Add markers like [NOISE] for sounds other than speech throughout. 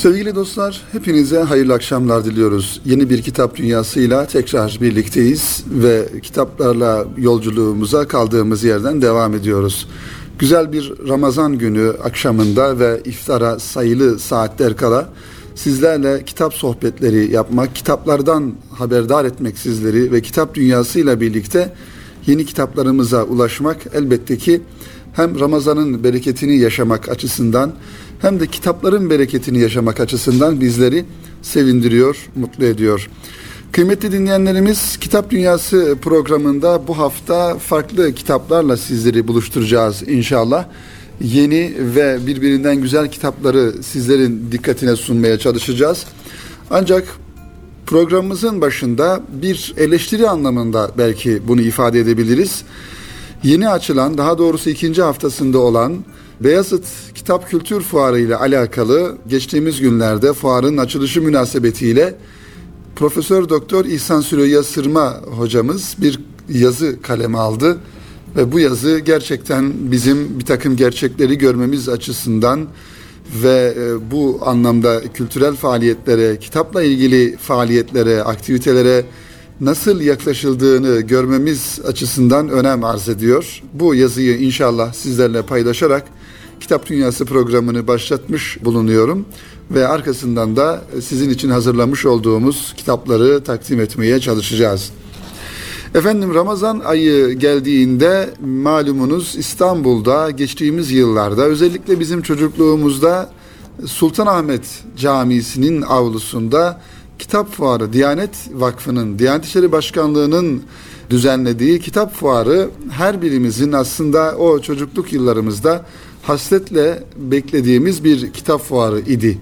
Sevgili dostlar, hepinize hayırlı akşamlar diliyoruz. Yeni bir kitap dünyasıyla tekrar birlikteyiz ve kitaplarla yolculuğumuza kaldığımız yerden devam ediyoruz. Güzel bir Ramazan günü akşamında ve iftara sayılı saatler kala sizlerle kitap sohbetleri yapmak, kitaplardan haberdar etmek sizleri ve kitap dünyasıyla birlikte yeni kitaplarımıza ulaşmak elbette ki hem Ramazan'ın bereketini yaşamak açısından hem de kitapların bereketini yaşamak açısından bizleri sevindiriyor, mutlu ediyor. Kıymetli dinleyenlerimiz Kitap Dünyası programında bu hafta farklı kitaplarla sizleri buluşturacağız inşallah. Yeni ve birbirinden güzel kitapları sizlerin dikkatine sunmaya çalışacağız. Ancak programımızın başında bir eleştiri anlamında belki bunu ifade edebiliriz. Yeni açılan, daha doğrusu ikinci haftasında olan Beyazıt Kitap Kültür Fuarı ile alakalı geçtiğimiz günlerde fuarın açılışı münasebetiyle Profesör Doktor İhsan Süreyya Sırma hocamız bir yazı kaleme aldı ve bu yazı gerçekten bizim bir takım gerçekleri görmemiz açısından ve e, bu anlamda kültürel faaliyetlere, kitapla ilgili faaliyetlere, aktivitelere nasıl yaklaşıldığını görmemiz açısından önem arz ediyor. Bu yazıyı inşallah sizlerle paylaşarak Kitap Dünyası programını başlatmış bulunuyorum ve arkasından da sizin için hazırlamış olduğumuz kitapları takdim etmeye çalışacağız. Efendim Ramazan ayı geldiğinde malumunuz İstanbul'da geçtiğimiz yıllarda özellikle bizim çocukluğumuzda Sultanahmet Camisi'nin avlusunda kitap fuarı Diyanet Vakfı'nın, Diyanet İşleri Başkanlığı'nın düzenlediği kitap fuarı her birimizin aslında o çocukluk yıllarımızda hasretle beklediğimiz bir kitap fuarı idi.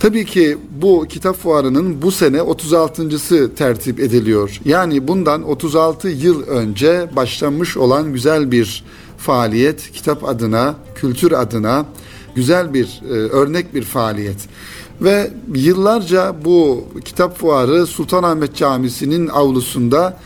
Tabii ki bu kitap fuarının bu sene 36.sı tertip ediliyor. Yani bundan 36 yıl önce başlanmış olan güzel bir faaliyet kitap adına, kültür adına güzel bir e, örnek bir faaliyet. Ve yıllarca bu kitap fuarı Sultanahmet Camisi'nin avlusunda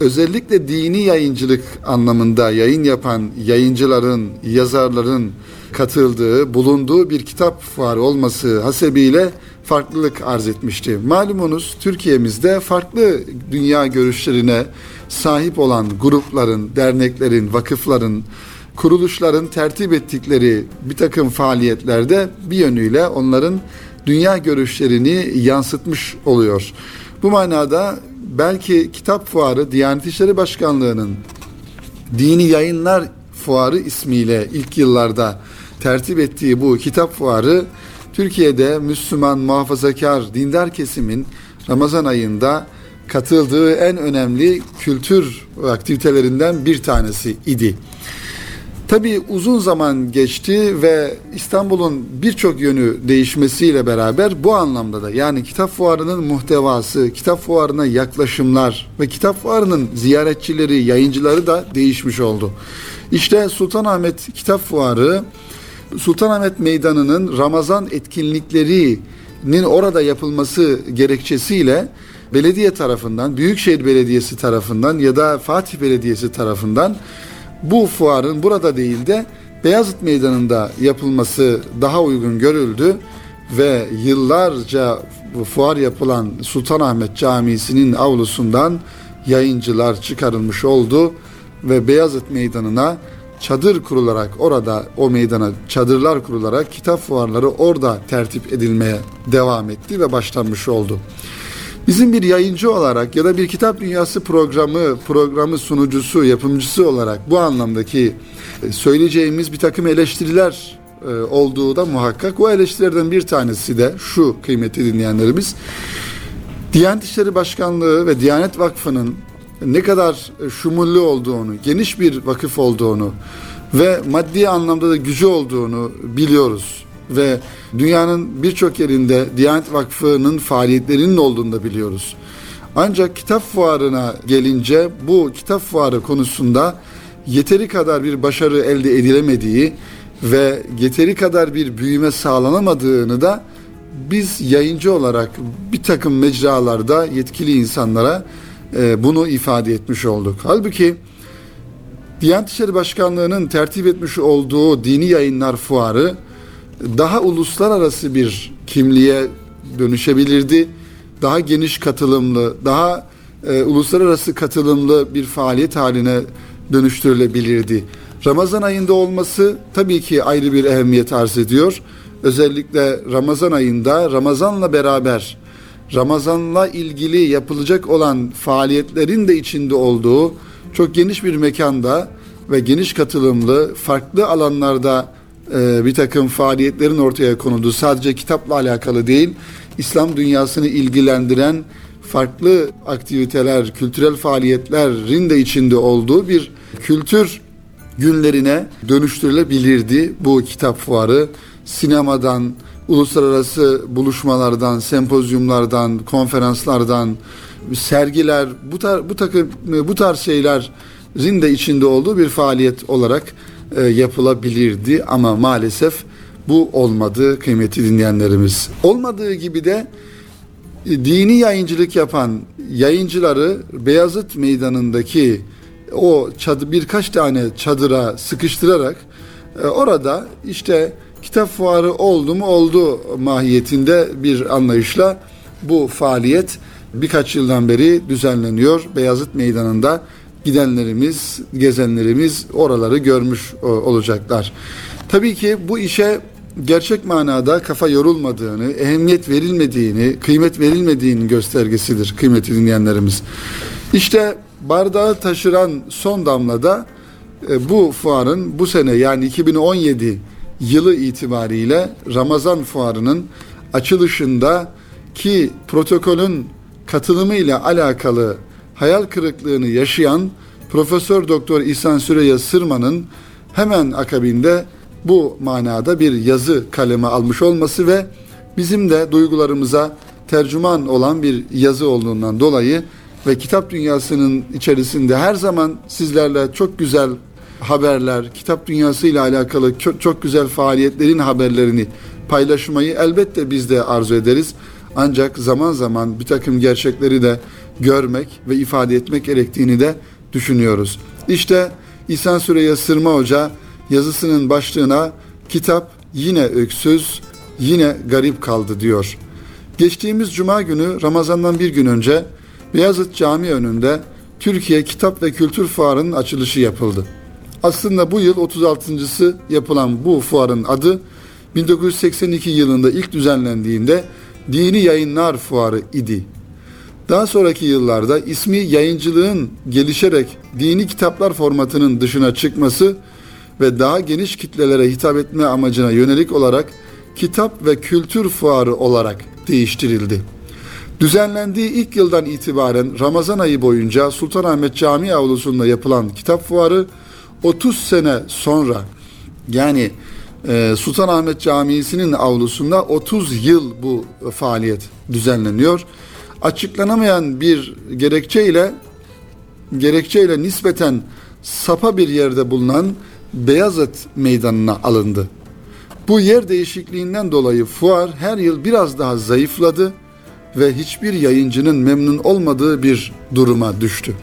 özellikle dini yayıncılık anlamında yayın yapan yayıncıların, yazarların katıldığı, bulunduğu bir kitap fuarı olması hasebiyle farklılık arz etmişti. Malumunuz Türkiye'mizde farklı dünya görüşlerine sahip olan grupların, derneklerin, vakıfların, kuruluşların tertip ettikleri bir takım faaliyetlerde bir yönüyle onların dünya görüşlerini yansıtmış oluyor. Bu manada belki kitap fuarı Diyanet İşleri Başkanlığı'nın Dini Yayınlar Fuarı ismiyle ilk yıllarda tertip ettiği bu kitap fuarı Türkiye'de Müslüman muhafazakar dindar kesimin Ramazan ayında katıldığı en önemli kültür aktivitelerinden bir tanesi idi. Tabii uzun zaman geçti ve İstanbul'un birçok yönü değişmesiyle beraber bu anlamda da yani kitap fuarının muhtevası, kitap fuarına yaklaşımlar ve kitap fuarının ziyaretçileri, yayıncıları da değişmiş oldu. İşte Sultanahmet Kitap Fuarı Sultanahmet Meydanı'nın Ramazan etkinliklerinin orada yapılması gerekçesiyle belediye tarafından, Büyükşehir Belediyesi tarafından ya da Fatih Belediyesi tarafından bu fuarın burada değil de Beyazıt Meydanı'nda yapılması daha uygun görüldü ve yıllarca fuar yapılan Sultanahmet Camisi'nin avlusundan yayıncılar çıkarılmış oldu ve Beyazıt Meydanı'na çadır kurularak orada o meydana çadırlar kurularak kitap fuarları orada tertip edilmeye devam etti ve başlanmış oldu. Bizim bir yayıncı olarak ya da bir kitap dünyası programı, programı sunucusu, yapımcısı olarak bu anlamdaki e, söyleyeceğimiz bir takım eleştiriler e, olduğu da muhakkak. O eleştirilerden bir tanesi de şu kıymetli dinleyenlerimiz. Diyanet İşleri Başkanlığı ve Diyanet Vakfı'nın ne kadar şumullü olduğunu, geniş bir vakıf olduğunu ve maddi anlamda da gücü olduğunu biliyoruz ve dünyanın birçok yerinde Diyanet Vakfı'nın faaliyetlerinin olduğunu da biliyoruz. Ancak kitap fuarına gelince bu kitap fuarı konusunda yeteri kadar bir başarı elde edilemediği ve yeteri kadar bir büyüme sağlanamadığını da biz yayıncı olarak bir takım mecralarda yetkili insanlara e, bunu ifade etmiş olduk. Halbuki Diyanet İşleri Başkanlığı'nın tertip etmiş olduğu dini yayınlar fuarı daha uluslararası bir kimliğe dönüşebilirdi. Daha geniş katılımlı, daha e, uluslararası katılımlı bir faaliyet haline dönüştürülebilirdi. Ramazan ayında olması tabii ki ayrı bir ehemmiyet arz ediyor. Özellikle Ramazan ayında Ramazanla beraber Ramazanla ilgili yapılacak olan faaliyetlerin de içinde olduğu çok geniş bir mekanda ve geniş katılımlı farklı alanlarda e, bir takım faaliyetlerin ortaya konulduğu sadece kitapla alakalı değil İslam dünyasını ilgilendiren farklı aktiviteler, kültürel faaliyetlerin de içinde olduğu bir kültür günlerine dönüştürülebilirdi bu kitap fuarı. Sinemadan, uluslararası buluşmalardan, sempozyumlardan, konferanslardan, sergiler, bu tar bu takım bu tarz şeylerin de içinde olduğu bir faaliyet olarak e, yapılabilirdi ama maalesef bu olmadı kıymetli dinleyenlerimiz. Olmadığı gibi de e, dini yayıncılık yapan yayıncıları Beyazıt Meydanı'ndaki o çadı birkaç tane çadıra sıkıştırarak e, orada işte kitap fuarı oldu mu oldu mahiyetinde bir anlayışla bu faaliyet birkaç yıldan beri düzenleniyor. Beyazıt Meydanı'nda gidenlerimiz, gezenlerimiz oraları görmüş olacaklar. Tabii ki bu işe gerçek manada kafa yorulmadığını, ehemmiyet verilmediğini, kıymet verilmediğinin göstergesidir kıymetli dinleyenlerimiz. İşte bardağı taşıran son damlada e, bu fuarın bu sene yani 2017 yılı itibariyle Ramazan fuarının açılışında ki protokolün katılımı ile alakalı hayal kırıklığını yaşayan Profesör Doktor İhsan Süreyya Sırman'ın hemen akabinde bu manada bir yazı kaleme almış olması ve bizim de duygularımıza tercüman olan bir yazı olduğundan dolayı ve kitap dünyasının içerisinde her zaman sizlerle çok güzel haberler, kitap dünyası ile alakalı çok, çok güzel faaliyetlerin haberlerini paylaşmayı elbette biz de arzu ederiz. Ancak zaman zaman bir takım gerçekleri de görmek ve ifade etmek gerektiğini de düşünüyoruz. İşte İhsan Süreyya Sırma Hoca yazısının başlığına kitap yine öksüz, yine garip kaldı diyor. Geçtiğimiz cuma günü Ramazan'dan bir gün önce Beyazıt Camii önünde Türkiye Kitap ve Kültür Fuarı'nın açılışı yapıldı. Aslında bu yıl 36.sı yapılan bu fuarın adı 1982 yılında ilk düzenlendiğinde Dini Yayınlar Fuarı idi. Daha sonraki yıllarda ismi yayıncılığın gelişerek dini kitaplar formatının dışına çıkması ve daha geniş kitlelere hitap etme amacına yönelik olarak Kitap ve Kültür Fuarı olarak değiştirildi. Düzenlendiği ilk yıldan itibaren Ramazan ayı boyunca Sultanahmet Camii avlusunda yapılan kitap fuarı 30 sene sonra yani e, Sultanahmet Camii'sinin avlusunda 30 yıl bu faaliyet düzenleniyor. Açıklanamayan bir gerekçeyle gerekçeyle nispeten sapa bir yerde bulunan Beyazıt Meydanı'na alındı. Bu yer değişikliğinden dolayı fuar her yıl biraz daha zayıfladı ve hiçbir yayıncının memnun olmadığı bir duruma düştü.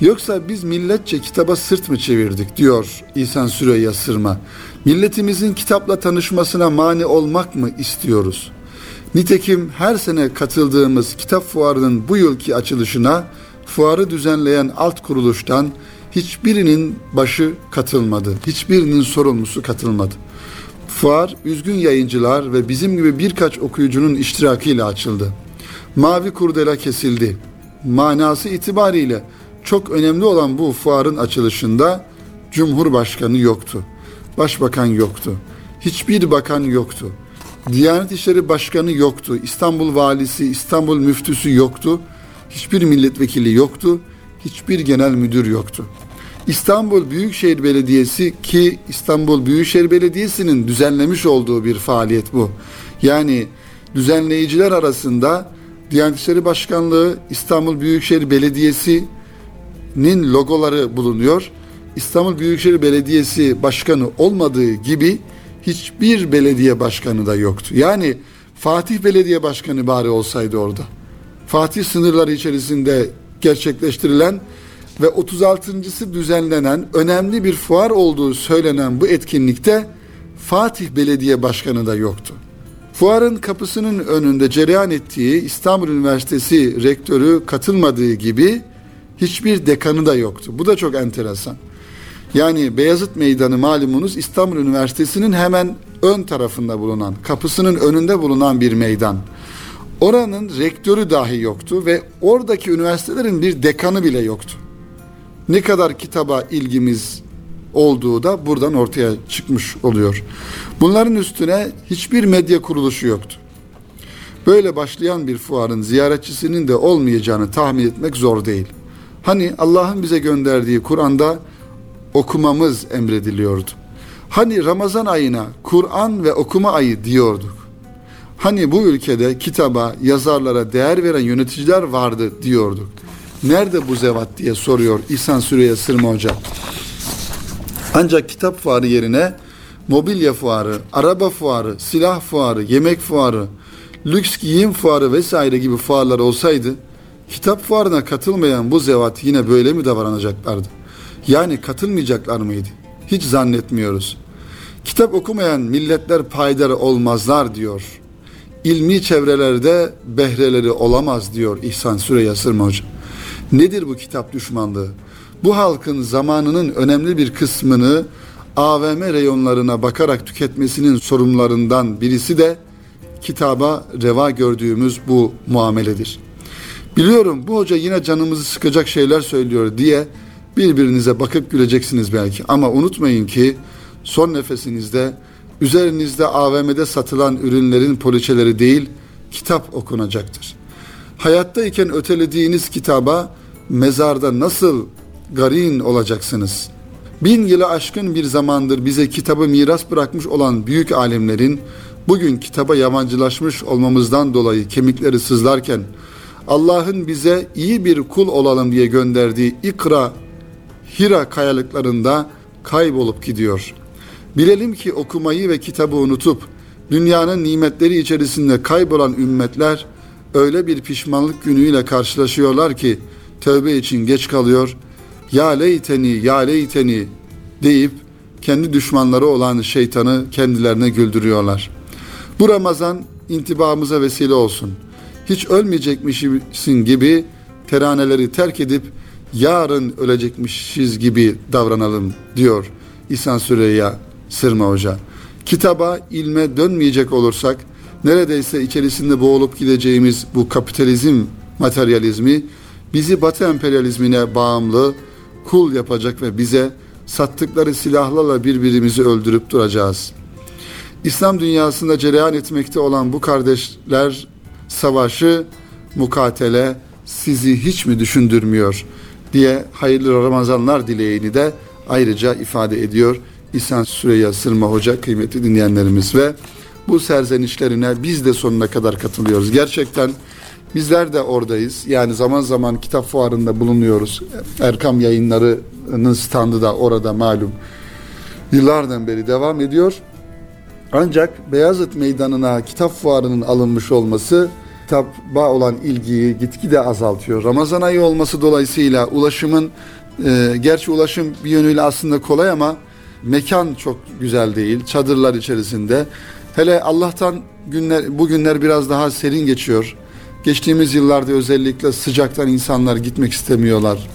Yoksa biz milletçe kitaba sırt mı çevirdik diyor İhsan Süreyya Sırma. Milletimizin kitapla tanışmasına mani olmak mı istiyoruz? Nitekim her sene katıldığımız kitap fuarının bu yılki açılışına fuarı düzenleyen alt kuruluştan hiçbirinin başı katılmadı. Hiçbirinin sorumlusu katılmadı. Fuar üzgün yayıncılar ve bizim gibi birkaç okuyucunun iştirakıyla açıldı. Mavi kurdela kesildi. Manası itibariyle çok önemli olan bu fuarın açılışında Cumhurbaşkanı yoktu. Başbakan yoktu. Hiçbir bakan yoktu. Diyanet İşleri Başkanı yoktu. İstanbul Valisi, İstanbul Müftüsü yoktu. Hiçbir milletvekili yoktu. Hiçbir genel müdür yoktu. İstanbul Büyükşehir Belediyesi ki İstanbul Büyükşehir Belediyesi'nin düzenlemiş olduğu bir faaliyet bu. Yani düzenleyiciler arasında Diyanet İşleri Başkanlığı, İstanbul Büyükşehir Belediyesi'nin logoları bulunuyor. İstanbul Büyükşehir Belediyesi Başkanı olmadığı gibi hiçbir belediye başkanı da yoktu. Yani Fatih Belediye Başkanı bari olsaydı orada. Fatih sınırları içerisinde gerçekleştirilen ve 36.sı düzenlenen önemli bir fuar olduğu söylenen bu etkinlikte Fatih Belediye Başkanı da yoktu. Fuarın kapısının önünde cereyan ettiği İstanbul Üniversitesi rektörü katılmadığı gibi hiçbir dekanı da yoktu. Bu da çok enteresan. Yani Beyazıt Meydanı malumunuz İstanbul Üniversitesi'nin hemen ön tarafında bulunan, kapısının önünde bulunan bir meydan. Oranın rektörü dahi yoktu ve oradaki üniversitelerin bir dekanı bile yoktu. Ne kadar kitaba ilgimiz olduğu da buradan ortaya çıkmış oluyor. Bunların üstüne hiçbir medya kuruluşu yoktu. Böyle başlayan bir fuarın ziyaretçisinin de olmayacağını tahmin etmek zor değil. Hani Allah'ın bize gönderdiği Kur'an'da okumamız emrediliyordu. Hani Ramazan ayına Kur'an ve okuma ayı diyorduk. Hani bu ülkede kitaba, yazarlara değer veren yöneticiler vardı diyorduk. Nerede bu zevat diye soruyor İhsan Süreyya Sırma Hoca. Ancak kitap fuarı yerine mobilya fuarı, araba fuarı, silah fuarı, yemek fuarı, lüks giyim fuarı vesaire gibi fuarlar olsaydı kitap fuarına katılmayan bu zevat yine böyle mi davranacaklardı? Yani katılmayacaklar mıydı? Hiç zannetmiyoruz. Kitap okumayan milletler paydarı olmazlar diyor. İlmi çevrelerde behreleri olamaz diyor İhsan Süreyya Sırma Hoca. Nedir bu kitap düşmanlığı? Bu halkın zamanının önemli bir kısmını AVM reyonlarına bakarak tüketmesinin sorunlarından birisi de kitaba reva gördüğümüz bu muameledir. Biliyorum bu hoca yine canımızı sıkacak şeyler söylüyor diye birbirinize bakıp güleceksiniz belki ama unutmayın ki son nefesinizde üzerinizde AVM'de satılan ürünlerin poliçeleri değil kitap okunacaktır. Hayattayken ötelediğiniz kitaba mezarda nasıl garin olacaksınız? Bin yılı aşkın bir zamandır bize kitabı miras bırakmış olan büyük alimlerin bugün kitaba yabancılaşmış olmamızdan dolayı kemikleri sızlarken Allah'ın bize iyi bir kul olalım diye gönderdiği ikra Hira kayalıklarında kaybolup gidiyor. Bilelim ki okumayı ve kitabı unutup dünyanın nimetleri içerisinde kaybolan ümmetler öyle bir pişmanlık günüyle karşılaşıyorlar ki tövbe için geç kalıyor. Ya leyteni ya leyteni deyip kendi düşmanları olan şeytanı kendilerine güldürüyorlar. Bu Ramazan intibamıza vesile olsun. Hiç ölmeyecekmişsin gibi teraneleri terk edip yarın ölecekmişiz gibi davranalım diyor İhsan Süreyya Sırma Hoca. Kitaba, ilme dönmeyecek olursak neredeyse içerisinde boğulup gideceğimiz bu kapitalizm materyalizmi bizi Batı emperyalizmine bağımlı, kul yapacak ve bize sattıkları silahlarla birbirimizi öldürüp duracağız. İslam dünyasında cereyan etmekte olan bu kardeşler savaşı, mukatele sizi hiç mi düşündürmüyor diye hayırlı Ramazanlar dileğini de ayrıca ifade ediyor İhsan Süreyya Sırma Hoca kıymetli dinleyenlerimiz ve bu serzenişlerine biz de sonuna kadar katılıyoruz. Gerçekten bizler de oradayız. Yani zaman zaman kitap fuarında bulunuyoruz. Erkam yayınlarının standı da orada malum. Yıllardan beri devam ediyor. Ancak Beyazıt Meydanı'na kitap fuarının alınmış olması kitaba olan ilgiyi gitgide azaltıyor. Ramazan ayı olması dolayısıyla ulaşımın e, gerçi ulaşım bir yönüyle aslında kolay ama mekan çok güzel değil. Çadırlar içerisinde. Hele Allah'tan günler bu günler biraz daha serin geçiyor. Geçtiğimiz yıllarda özellikle sıcaktan insanlar gitmek istemiyorlar.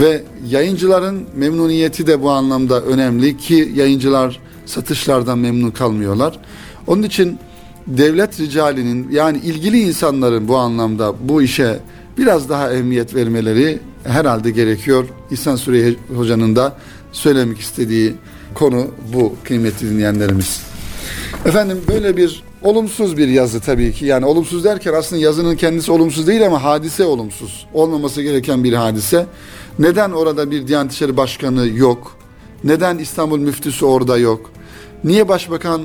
Ve yayıncıların memnuniyeti de bu anlamda önemli ki yayıncılar satışlardan memnun kalmıyorlar. Onun için devlet ricalinin yani ilgili insanların bu anlamda bu işe biraz daha ehemmiyet vermeleri herhalde gerekiyor. İhsan Süreyya Hoca'nın da söylemek istediği konu bu kıymetli dinleyenlerimiz. Efendim böyle bir olumsuz bir yazı tabii ki. Yani olumsuz derken aslında yazının kendisi olumsuz değil ama hadise olumsuz. Olmaması gereken bir hadise. Neden orada bir Diyanet İşleri Başkanı yok? Neden İstanbul Müftüsü orada yok? Niye Başbakan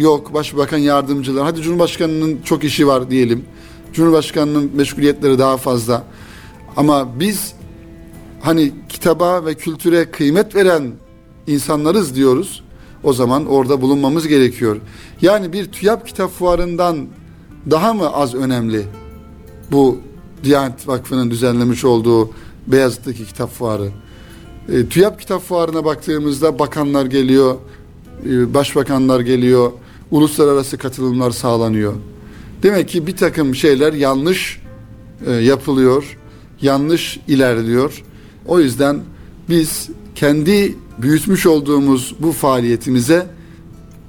yok, Başbakan yardımcılar? Hadi Cumhurbaşkanının çok işi var diyelim. Cumhurbaşkanının meşguliyetleri daha fazla. Ama biz hani kitaba ve kültüre kıymet veren insanlarız diyoruz. O zaman orada bulunmamız gerekiyor. Yani bir TÜYAP kitap fuarından daha mı az önemli bu Diyanet Vakfı'nın düzenlemiş olduğu Beyazıt'taki kitap fuarı? E, TÜYAP kitap fuarına baktığımızda bakanlar geliyor, e, başbakanlar geliyor, uluslararası katılımlar sağlanıyor. Demek ki bir takım şeyler yanlış e, yapılıyor, yanlış ilerliyor. O yüzden biz kendi büyütmüş olduğumuz bu faaliyetimize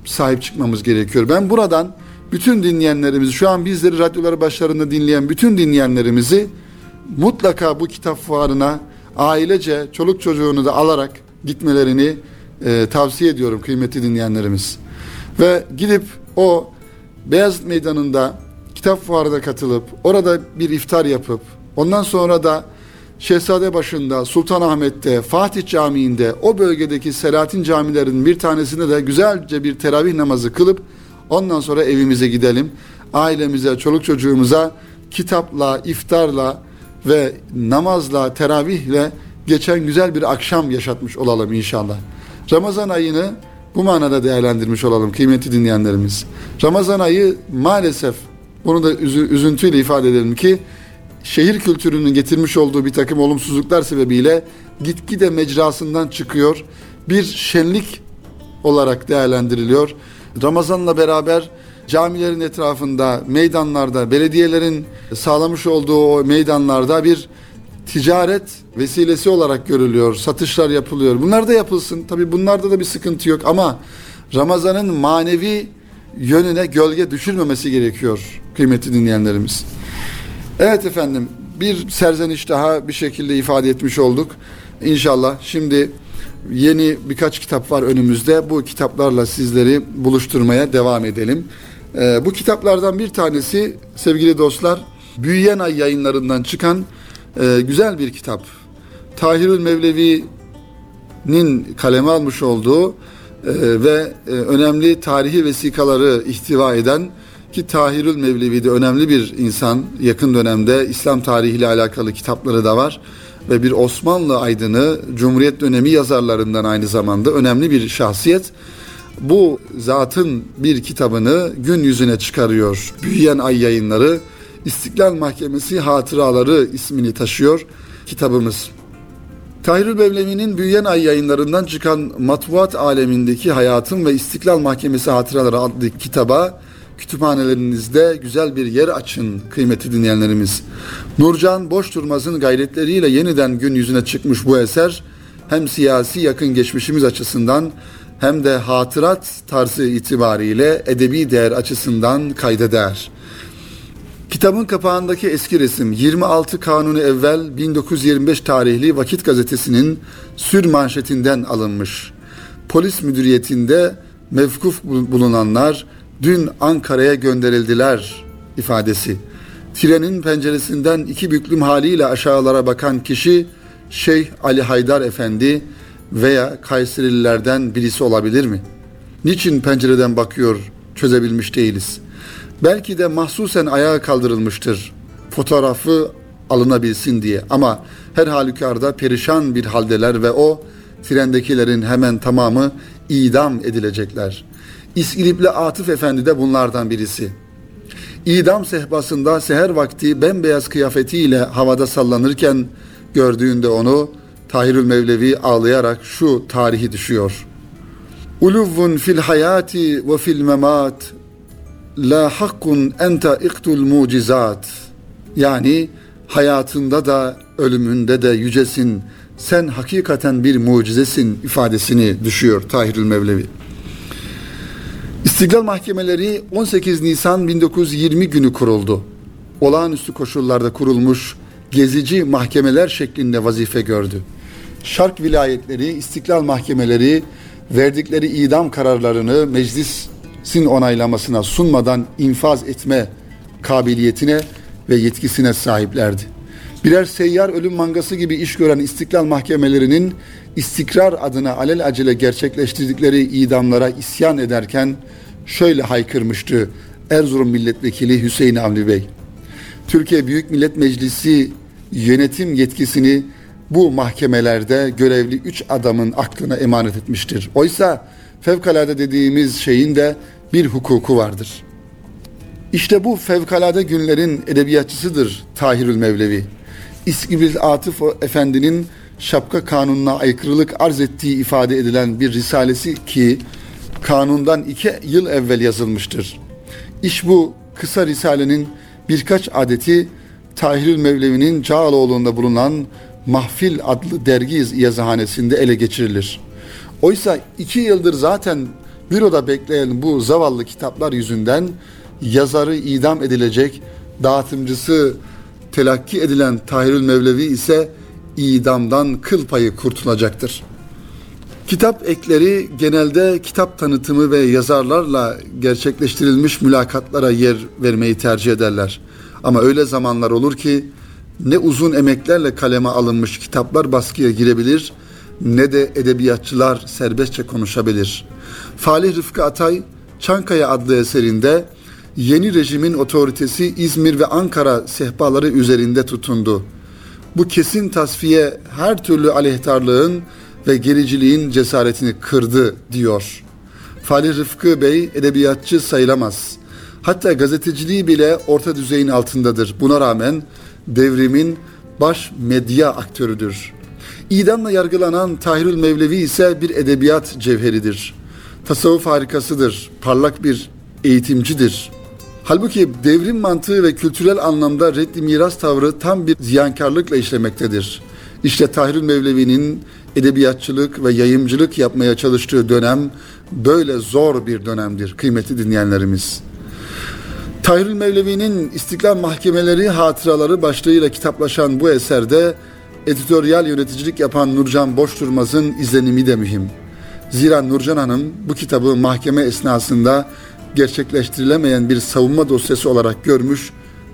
sahip çıkmamız gerekiyor. Ben buradan bütün dinleyenlerimizi, şu an bizleri radyoları başlarında dinleyen bütün dinleyenlerimizi mutlaka bu kitap fuarına ailece çoluk çocuğunu da alarak gitmelerini e, tavsiye ediyorum kıymetli dinleyenlerimiz. Ve gidip o Beyazıt Meydanı'nda kitap fuarına katılıp orada bir iftar yapıp ondan sonra da Şehzade başında, Sultanahmet'te, Fatih Camii'nde, o bölgedeki Selahattin camilerinin bir tanesinde de güzelce bir teravih namazı kılıp ondan sonra evimize gidelim. Ailemize, çoluk çocuğumuza kitapla, iftarla ve namazla, teravihle geçen güzel bir akşam yaşatmış olalım inşallah. Ramazan ayını bu manada değerlendirmiş olalım kıymetli dinleyenlerimiz. Ramazan ayı maalesef bunu da üzüntüyle ifade edelim ki şehir kültürünün getirmiş olduğu bir takım olumsuzluklar sebebiyle gitgide mecrasından çıkıyor. Bir şenlik olarak değerlendiriliyor. Ramazanla beraber camilerin etrafında, meydanlarda, belediyelerin sağlamış olduğu o meydanlarda bir ticaret vesilesi olarak görülüyor. Satışlar yapılıyor. Bunlar da yapılsın. Tabi bunlarda da bir sıkıntı yok ama Ramazan'ın manevi yönüne gölge düşürmemesi gerekiyor kıymetli dinleyenlerimiz. Evet efendim bir serzeniş daha bir şekilde ifade etmiş olduk. İnşallah şimdi yeni birkaç kitap var önümüzde. Bu kitaplarla sizleri buluşturmaya devam edelim. Ee, bu kitaplardan bir tanesi sevgili dostlar Büyüyen Ay yayınlarından çıkan e, güzel bir kitap. Tahirül Mevlevi'nin kaleme almış olduğu e, ve e, önemli tarihi vesikaları ihtiva eden ki Tahirül Mevlevi de önemli bir insan. Yakın dönemde İslam tarihiyle alakalı kitapları da var. Ve bir Osmanlı aydını, Cumhuriyet dönemi yazarlarından aynı zamanda önemli bir şahsiyet. Bu zatın bir kitabını gün yüzüne çıkarıyor. Büyüyen Ay yayınları İstiklal Mahkemesi Hatıraları ismini taşıyor kitabımız. Tahirül Mevlevi'nin Büyüyen Ay yayınlarından çıkan matbuat alemindeki hayatın ve İstiklal Mahkemesi Hatıraları adlı kitaba kütüphanelerinizde güzel bir yer açın kıymeti dinleyenlerimiz. Nurcan Boş Durmaz'ın gayretleriyle yeniden gün yüzüne çıkmış bu eser hem siyasi yakın geçmişimiz açısından hem de hatırat tarzı itibariyle edebi değer açısından kayda değer. Kitabın kapağındaki eski resim 26 Kanunu Evvel 1925 tarihli Vakit Gazetesi'nin sür manşetinden alınmış. Polis müdüriyetinde mevkuf bulunanlar dün Ankara'ya gönderildiler ifadesi. Trenin penceresinden iki büklüm haliyle aşağılara bakan kişi Şeyh Ali Haydar Efendi veya Kayserililerden birisi olabilir mi? Niçin pencereden bakıyor çözebilmiş değiliz. Belki de mahsusen ayağa kaldırılmıştır. Fotoğrafı alınabilsin diye ama her halükarda perişan bir haldeler ve o trendekilerin hemen tamamı idam edilecekler. İskilipli Atıf Efendi de bunlardan birisi. İdam sehpasında seher vakti bembeyaz kıyafetiyle havada sallanırken gördüğünde onu Tahirül Mevlevi ağlayarak şu tarihi düşüyor. Uluvun fil hayati ve fil memat la hakkun ente iktul mucizat. Yani hayatında da ölümünde de yücesin. Sen hakikaten bir mucizesin ifadesini düşüyor Tahirül Mevlevi. İstiklal Mahkemeleri 18 Nisan 1920 günü kuruldu. Olağanüstü koşullarda kurulmuş gezici mahkemeler şeklinde vazife gördü. Şark vilayetleri, istiklal mahkemeleri verdikleri idam kararlarını meclisin onaylamasına sunmadan infaz etme kabiliyetine ve yetkisine sahiplerdi. Birer seyyar ölüm mangası gibi iş gören istiklal mahkemelerinin istikrar adına alel acele gerçekleştirdikleri idamlara isyan ederken şöyle haykırmıştı Erzurum Milletvekili Hüseyin Avni Bey. Türkiye Büyük Millet Meclisi yönetim yetkisini bu mahkemelerde görevli üç adamın aklına emanet etmiştir. Oysa fevkalade dediğimiz şeyin de bir hukuku vardır. İşte bu fevkalade günlerin edebiyatçısıdır Tahirül Mevlevi. İskibil Atıf Efendi'nin şapka kanununa aykırılık arz ettiği ifade edilen bir risalesi ki kanundan iki yıl evvel yazılmıştır. İş bu kısa risalenin birkaç adeti Tahirül Mevlevi'nin Cağaloğlu'nda bulunan Mahfil adlı dergi yazıhanesinde ele geçirilir. Oysa iki yıldır zaten büroda bekleyen bu zavallı kitaplar yüzünden yazarı idam edilecek, dağıtımcısı telakki edilen Tahirül Mevlevi ise idamdan kıl payı kurtulacaktır. Kitap ekleri genelde kitap tanıtımı ve yazarlarla gerçekleştirilmiş mülakatlara yer vermeyi tercih ederler. Ama öyle zamanlar olur ki ne uzun emeklerle kaleme alınmış kitaplar baskıya girebilir ne de edebiyatçılar serbestçe konuşabilir. Falih Rıfkı Atay Çankaya adlı eserinde yeni rejimin otoritesi İzmir ve Ankara sehpaları üzerinde tutundu. Bu kesin tasfiye her türlü aleyhtarlığın ve gericiliğin cesaretini kırdı diyor. Falih Rıfkı Bey edebiyatçı sayılamaz. Hatta gazeteciliği bile orta düzeyin altındadır. Buna rağmen devrimin baş medya aktörüdür. İdamla yargılanan Tahirül Mevlevi ise bir edebiyat cevheridir. Tasavvuf harikasıdır, parlak bir eğitimcidir. Halbuki devrim mantığı ve kültürel anlamda reddi miras tavrı tam bir ziyankarlıkla işlemektedir. İşte Tahirül Mevlevi'nin edebiyatçılık ve yayımcılık yapmaya çalıştığı dönem böyle zor bir dönemdir kıymetli dinleyenlerimiz. Tahirül Mevlevi'nin İstiklal Mahkemeleri hatıraları başlığıyla kitaplaşan bu eserde editoryal yöneticilik yapan Nurcan Boşturmaz'ın izlenimi de mühim. Zira Nurcan Hanım bu kitabı mahkeme esnasında gerçekleştirilemeyen bir savunma dosyası olarak görmüş,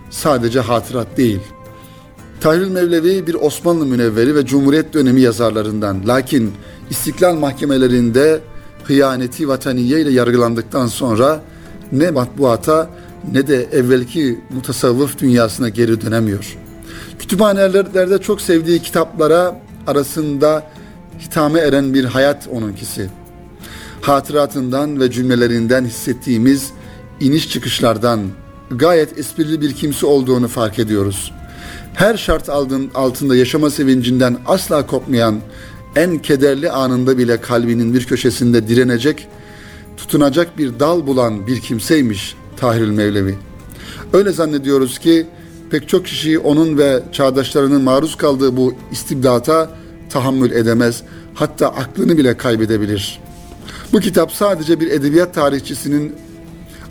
sadece hatırat değil. Tahirül Mevlevi bir Osmanlı münevveri ve Cumhuriyet dönemi yazarlarından. Lakin İstiklal mahkemelerinde hıyaneti vataniye ile yargılandıktan sonra ne matbuata ne de evvelki mutasavvıf dünyasına geri dönemiyor. Kütüphanelerde çok sevdiği kitaplara arasında hitame eren bir hayat onunkisi. Hatıratından ve cümlelerinden hissettiğimiz iniş çıkışlardan gayet esprili bir kimse olduğunu fark ediyoruz. Her şart altında yaşama sevincinden asla kopmayan, en kederli anında bile kalbinin bir köşesinde direnecek, tutunacak bir dal bulan bir kimseymiş Tahirül Mevlevi. Öyle zannediyoruz ki pek çok kişi onun ve çağdaşlarının maruz kaldığı bu istibdata tahammül edemez, hatta aklını bile kaybedebilir. Bu kitap sadece bir edebiyat tarihçisinin,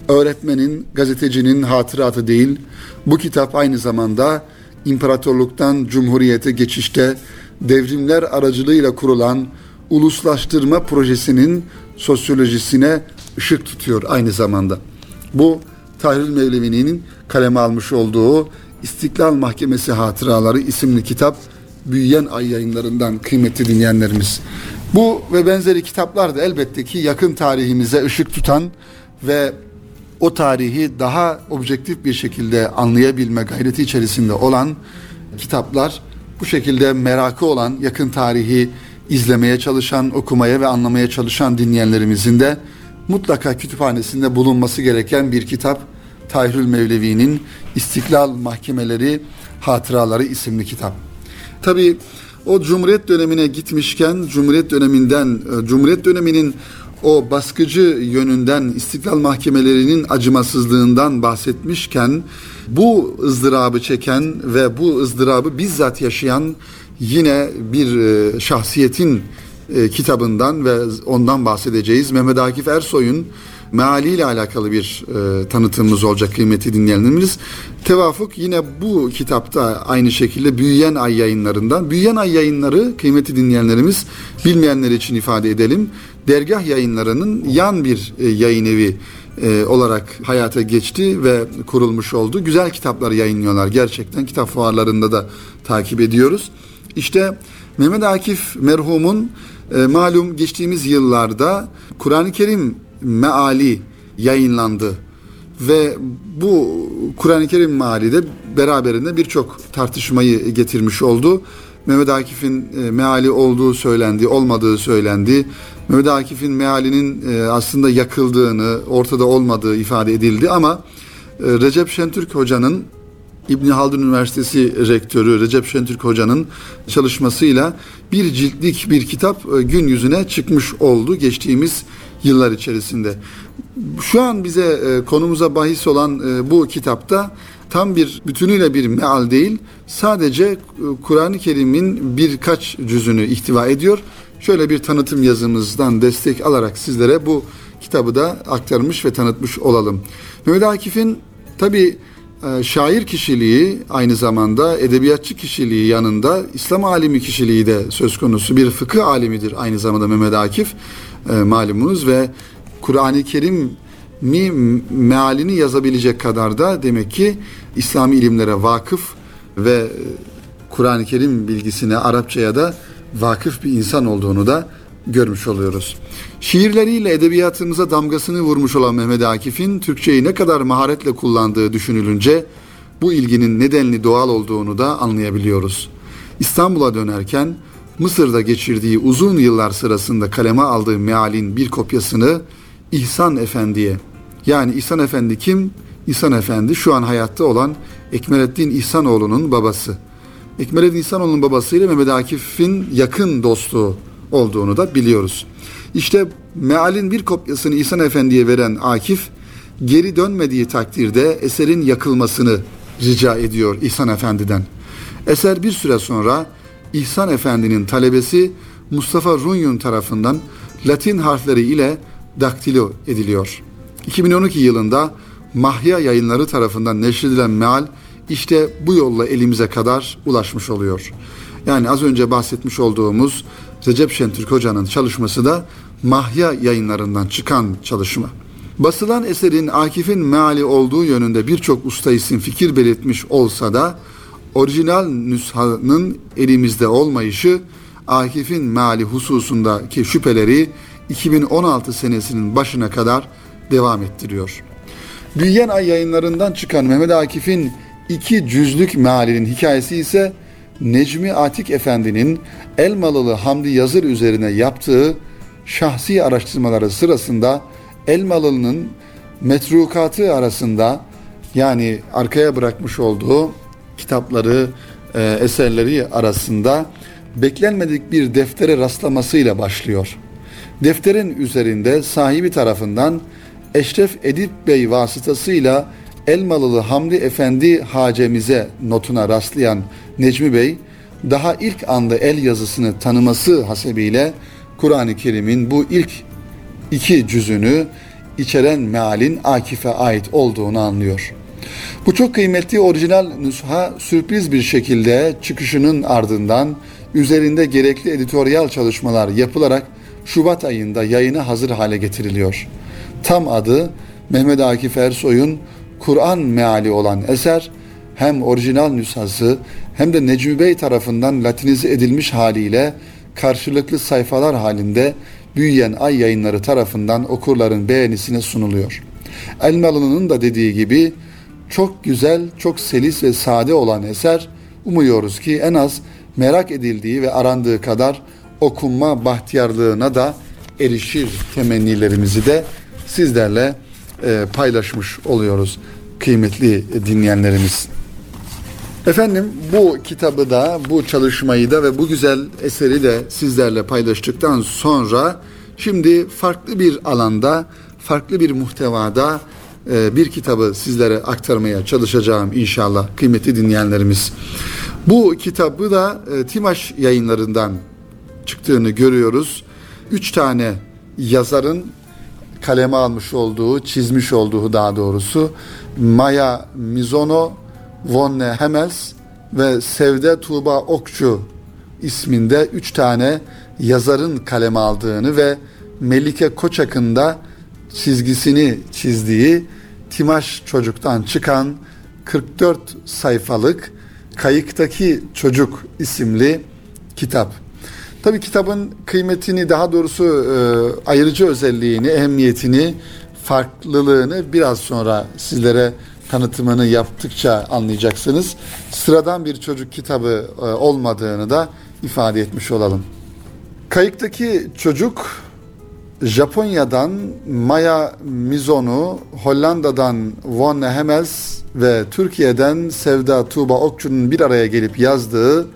öğretmenin, gazetecinin hatıratı değil, bu kitap aynı zamanda imparatorluktan cumhuriyete geçişte devrimler aracılığıyla kurulan uluslaştırma projesinin sosyolojisine ışık tutuyor aynı zamanda. Bu Tahrir Mevlevi'nin kaleme almış olduğu İstiklal Mahkemesi Hatıraları isimli kitap büyüyen ay yayınlarından kıymetli dinleyenlerimiz. Bu ve benzeri kitaplar da elbette ki yakın tarihimize ışık tutan ve o tarihi daha objektif bir şekilde anlayabilme gayreti içerisinde olan kitaplar bu şekilde merakı olan yakın tarihi izlemeye çalışan, okumaya ve anlamaya çalışan dinleyenlerimizin de mutlaka kütüphanesinde bulunması gereken bir kitap Tahirül Mevlevi'nin İstiklal Mahkemeleri Hatıraları isimli kitap. Tabi o Cumhuriyet dönemine gitmişken Cumhuriyet döneminden e, Cumhuriyet döneminin o baskıcı yönünden istiklal mahkemelerinin acımasızlığından bahsetmişken bu ızdırabı çeken ve bu ızdırabı bizzat yaşayan yine bir e, şahsiyetin e, kitabından ve ondan bahsedeceğiz. Mehmet Akif Ersoy'un meali ile alakalı bir e, tanıtımımız olacak kıymeti dinleyenlerimiz. Tevafuk yine bu kitapta aynı şekilde Büyüyen Ay yayınlarından. Büyüyen Ay yayınları kıymeti dinleyenlerimiz bilmeyenler için ifade edelim. Dergah yayınlarının yan bir e, yayın evi e, olarak hayata geçti ve kurulmuş oldu. Güzel kitaplar yayınlıyorlar gerçekten. Kitap fuarlarında da takip ediyoruz. İşte Mehmet Akif merhumun e, malum geçtiğimiz yıllarda Kur'an-ı Kerim meali yayınlandı ve bu Kur'an-ı Kerim meali de beraberinde birçok tartışmayı getirmiş oldu. Mehmet Akif'in e, meali olduğu söylendi, olmadığı söylendi. Mehmet Akif'in mealinin e, aslında yakıldığını, ortada olmadığı ifade edildi ama e, Recep Şentürk Hoca'nın İbni Haldun Üniversitesi Rektörü Recep Şentürk Hoca'nın çalışmasıyla bir ciltlik bir kitap gün yüzüne çıkmış oldu geçtiğimiz yıllar içerisinde. Şu an bize e, konumuza bahis olan e, bu kitapta tam bir bütünüyle bir meal değil, sadece e, Kur'an-ı Kerim'in birkaç cüzünü ihtiva ediyor. Şöyle bir tanıtım yazımızdan destek alarak sizlere bu kitabı da aktarmış ve tanıtmış olalım. Mehmet Akif'in tabi e, şair kişiliği aynı zamanda edebiyatçı kişiliği yanında İslam alimi kişiliği de söz konusu bir fıkıh alimidir aynı zamanda Mehmet Akif e, malumunuz ve Kur'an-ı Kerim mi mealini yazabilecek kadar da demek ki İslami ilimlere vakıf ve e, Kur'an-ı Kerim bilgisine Arapçaya da vakıf bir insan olduğunu da görmüş oluyoruz. Şiirleriyle edebiyatımıza damgasını vurmuş olan Mehmet Akif'in Türkçeyi ne kadar maharetle kullandığı düşünülünce bu ilginin nedenli doğal olduğunu da anlayabiliyoruz. İstanbul'a dönerken Mısır'da geçirdiği uzun yıllar sırasında kaleme aldığı mealin bir kopyasını İhsan Efendi'ye yani İhsan Efendi kim? İhsan Efendi şu an hayatta olan Ekmelettin İhsanoğlu'nun babası. Ekmelettin İhsanoğlu'nun babasıyla Mehmet Akif'in yakın dostu olduğunu da biliyoruz. İşte mealin bir kopyasını İhsan Efendi'ye veren Akif, geri dönmediği takdirde eserin yakılmasını rica ediyor İhsan Efendi'den. Eser bir süre sonra İhsan Efendi'nin talebesi Mustafa Runyun tarafından Latin harfleri ile daktilo ediliyor. 2012 yılında Mahya yayınları tarafından neşredilen meal işte bu yolla elimize kadar ulaşmış oluyor. Yani az önce bahsetmiş olduğumuz Recep Şentürk Hoca'nın çalışması da Mahya yayınlarından çıkan çalışma. Basılan eserin Akif'in meali olduğu yönünde birçok usta isim fikir belirtmiş olsa da orijinal nüshanın elimizde olmayışı Akif'in meali hususundaki şüpheleri 2016 senesinin başına kadar devam ettiriyor. Büyüyen Ay yayınlarından çıkan Mehmet Akif'in iki cüzlük mealinin hikayesi ise Necmi Atik Efendi'nin Elmalılı Hamdi Yazır üzerine yaptığı şahsi araştırmaları sırasında Elmalı'nın metrukatı arasında yani arkaya bırakmış olduğu kitapları, e, eserleri arasında beklenmedik bir deftere rastlamasıyla başlıyor. Defterin üzerinde sahibi tarafından Eşref Edip Bey vasıtasıyla Elmalılı Hamdi Efendi hacemize notuna rastlayan Necmi Bey, daha ilk anda el yazısını tanıması hasebiyle Kur'an-ı Kerim'in bu ilk iki cüzünü içeren mealin Akif'e ait olduğunu anlıyor. Bu çok kıymetli orijinal nüsha sürpriz bir şekilde çıkışının ardından üzerinde gerekli editoryal çalışmalar yapılarak Şubat ayında yayına hazır hale getiriliyor. Tam adı Mehmet Akif Ersoy'un Kur'an meali olan eser hem orijinal nüshası hem de Necmi Bey tarafından latinize edilmiş haliyle karşılıklı sayfalar halinde büyüyen ay yayınları tarafından okurların beğenisine sunuluyor. Elmalı'nın da dediği gibi çok güzel, çok selis ve sade olan eser umuyoruz ki en az merak edildiği ve arandığı kadar okunma bahtiyarlığına da erişir temennilerimizi de sizlerle e, paylaşmış oluyoruz kıymetli dinleyenlerimiz. Efendim bu kitabı da, bu çalışmayı da ve bu güzel eseri de sizlerle paylaştıktan sonra şimdi farklı bir alanda, farklı bir muhtevada bir kitabı sizlere aktarmaya çalışacağım inşallah kıymetli dinleyenlerimiz. Bu kitabı da e, Timaş yayınlarından çıktığını görüyoruz. Üç tane yazarın kaleme almış olduğu, çizmiş olduğu daha doğrusu Maya Mizono, Vonne Hemels ve Sevde Tuğba Okçu isminde üç tane yazarın kaleme aldığını ve Melike Koçak'ın da çizgisini çizdiği Timaş Çocuk'tan çıkan 44 sayfalık Kayıktaki Çocuk isimli kitap. Tabi kitabın kıymetini daha doğrusu e, ayırıcı özelliğini, ehemmiyetini, farklılığını biraz sonra sizlere tanıtımını yaptıkça anlayacaksınız. Sıradan bir çocuk kitabı e, olmadığını da ifade etmiş olalım. Kayıktaki çocuk Japonya'dan Maya Mizono, Hollanda'dan Von Hemels ve Türkiye'den Sevda Tuğba Okçu'nun bir araya gelip yazdığı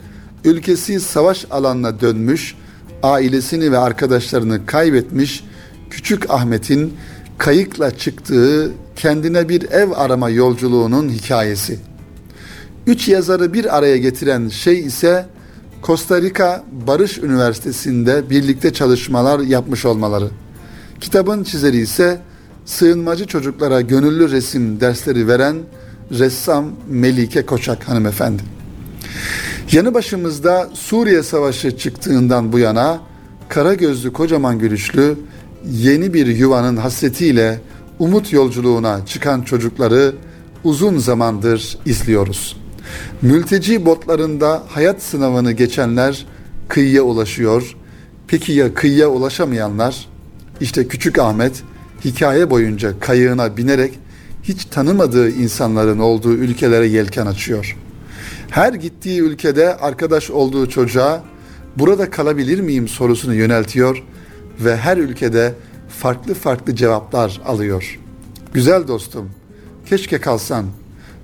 ülkesi savaş alanına dönmüş, ailesini ve arkadaşlarını kaybetmiş Küçük Ahmet'in kayıkla çıktığı kendine bir ev arama yolculuğunun hikayesi. Üç yazarı bir araya getiren şey ise Costa Rica Barış Üniversitesi'nde birlikte çalışmalar yapmış olmaları. Kitabın çizeri ise sığınmacı çocuklara gönüllü resim dersleri veren ressam Melike Koçak hanımefendi. Yanı başımızda Suriye Savaşı çıktığından bu yana kara gözlü kocaman gülüşlü yeni bir yuvanın hasretiyle umut yolculuğuna çıkan çocukları uzun zamandır izliyoruz. Mülteci botlarında hayat sınavını geçenler kıyıya ulaşıyor. Peki ya kıyıya ulaşamayanlar? İşte küçük Ahmet hikaye boyunca kayığına binerek hiç tanımadığı insanların olduğu ülkelere yelken açıyor. Her gittiği ülkede arkadaş olduğu çocuğa burada kalabilir miyim sorusunu yöneltiyor ve her ülkede farklı farklı cevaplar alıyor. Güzel dostum, keşke kalsan.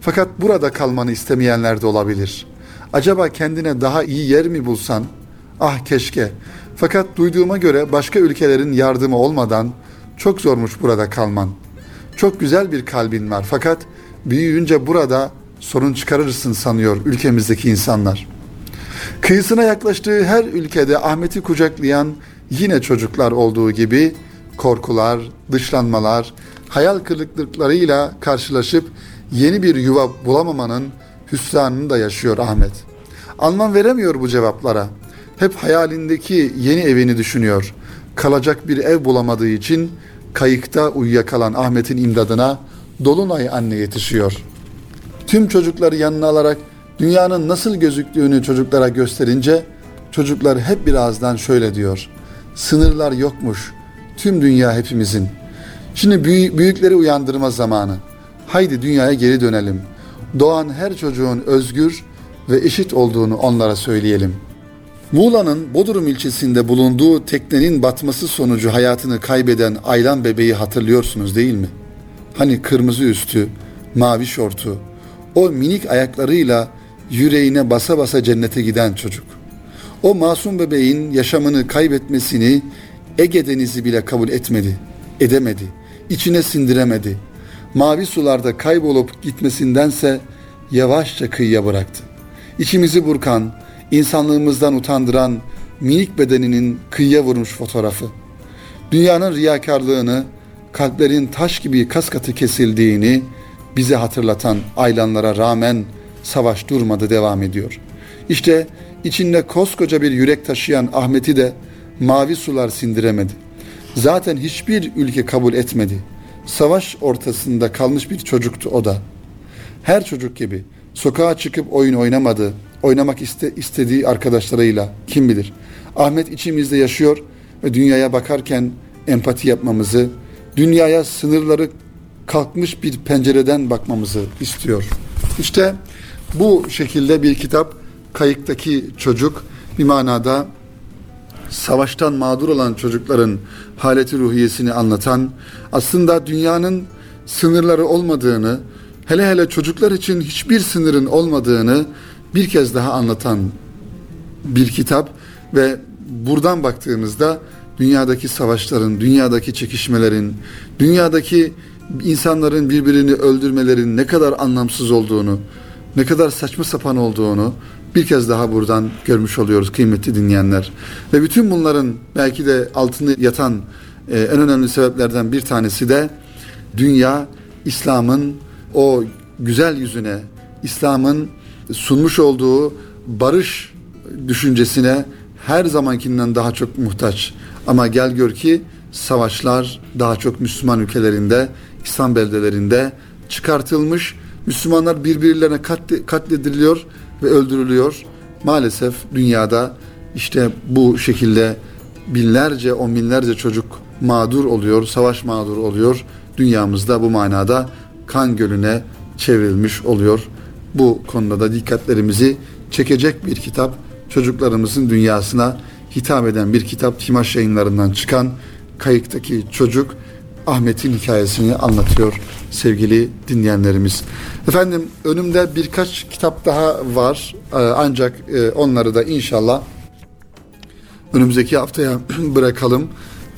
Fakat burada kalmanı istemeyenler de olabilir. Acaba kendine daha iyi yer mi bulsan? Ah keşke. Fakat duyduğuma göre başka ülkelerin yardımı olmadan çok zormuş burada kalman. Çok güzel bir kalbin var fakat büyüyünce burada sorun çıkarırsın sanıyor ülkemizdeki insanlar. Kıyısına yaklaştığı her ülkede Ahmet'i kucaklayan yine çocuklar olduğu gibi korkular, dışlanmalar, hayal kırıklıklarıyla karşılaşıp yeni bir yuva bulamamanın hüsranını da yaşıyor Ahmet. Anlam veremiyor bu cevaplara. Hep hayalindeki yeni evini düşünüyor. Kalacak bir ev bulamadığı için kayıkta uyuyakalan Ahmet'in imdadına Dolunay anne yetişiyor. Tüm çocukları yanına alarak dünyanın nasıl gözüktüğünü çocuklara gösterince çocuklar hep birazdan şöyle diyor. Sınırlar yokmuş. Tüm dünya hepimizin. Şimdi büyükleri uyandırma zamanı. Haydi dünyaya geri dönelim. Doğan her çocuğun özgür ve eşit olduğunu onlara söyleyelim. Muğla'nın Bodrum ilçesinde bulunduğu teknenin batması sonucu hayatını kaybeden Aylan bebeği hatırlıyorsunuz değil mi? Hani kırmızı üstü, mavi şortu, o minik ayaklarıyla yüreğine basa basa cennete giden çocuk. O masum bebeğin yaşamını kaybetmesini Ege Denizi bile kabul etmedi, edemedi, içine sindiremedi. Mavi sularda kaybolup gitmesindense yavaşça kıyıya bıraktı. İçimizi burkan, insanlığımızdan utandıran minik bedeninin kıyıya vurmuş fotoğrafı. Dünyanın riyakarlığını, kalplerin taş gibi kas katı kesildiğini bize hatırlatan aylanlara rağmen savaş durmadı devam ediyor. İşte içinde koskoca bir yürek taşıyan Ahmet'i de mavi sular sindiremedi. Zaten hiçbir ülke kabul etmedi. Savaş ortasında kalmış bir çocuktu o da. Her çocuk gibi sokağa çıkıp oyun oynamadı. Oynamak iste, istediği arkadaşlarıyla kim bilir. Ahmet içimizde yaşıyor ve dünyaya bakarken empati yapmamızı, dünyaya sınırları kalkmış bir pencereden bakmamızı istiyor. İşte bu şekilde bir kitap Kayıktaki Çocuk bir manada savaştan mağdur olan çocukların haleti ruhiyesini anlatan, aslında dünyanın sınırları olmadığını, hele hele çocuklar için hiçbir sınırın olmadığını bir kez daha anlatan bir kitap ve buradan baktığımızda dünyadaki savaşların, dünyadaki çekişmelerin, dünyadaki insanların birbirini öldürmelerin ne kadar anlamsız olduğunu, ne kadar saçma sapan olduğunu bir kez daha buradan görmüş oluyoruz kıymetli dinleyenler. Ve bütün bunların belki de altını yatan e, en önemli sebeplerden bir tanesi de dünya İslam'ın o güzel yüzüne, İslam'ın sunmuş olduğu barış düşüncesine her zamankinden daha çok muhtaç. Ama gel gör ki savaşlar daha çok Müslüman ülkelerinde, İslam beldelerinde çıkartılmış. Müslümanlar birbirlerine katlediliyor ve öldürülüyor. Maalesef dünyada işte bu şekilde binlerce, on binlerce çocuk mağdur oluyor, savaş mağdur oluyor. Dünyamızda bu manada kan gölüne çevrilmiş oluyor. Bu konuda da dikkatlerimizi çekecek bir kitap. Çocuklarımızın dünyasına hitap eden bir kitap. Timaş yayınlarından çıkan Kayıktaki Çocuk Ahmet'in hikayesini anlatıyor sevgili dinleyenlerimiz. Efendim önümde birkaç kitap daha var ee, ancak e, onları da inşallah önümüzdeki haftaya [CLEARS THROAT] bırakalım.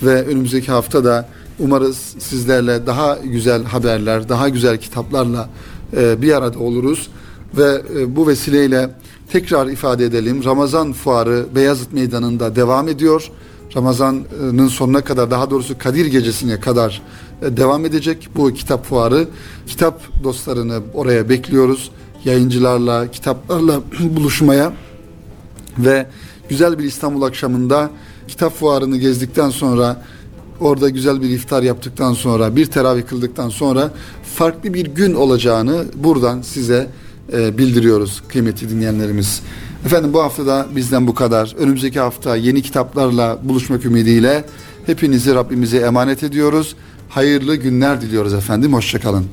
ve önümüzdeki hafta da umarız sizlerle daha güzel haberler, daha güzel kitaplarla e, bir arada oluruz ve e, bu vesileyle tekrar ifade edelim. Ramazan fuarı Beyazıt Meydanı'nda devam ediyor. Ramazan'ın sonuna kadar daha doğrusu Kadir Gecesi'ne kadar e, devam edecek bu kitap fuarı. Kitap dostlarını oraya bekliyoruz. Yayıncılarla, kitaplarla [CLEARS THROAT] buluşmaya ve güzel bir İstanbul akşamında kitap fuarını gezdikten sonra orada güzel bir iftar yaptıktan sonra bir teravih kıldıktan sonra farklı bir gün olacağını buradan size e, bildiriyoruz kıymetli dinleyenlerimiz. Efendim bu hafta da bizden bu kadar. Önümüzdeki hafta yeni kitaplarla buluşmak ümidiyle hepinizi Rabbimize emanet ediyoruz. Hayırlı günler diliyoruz efendim. Hoşçakalın.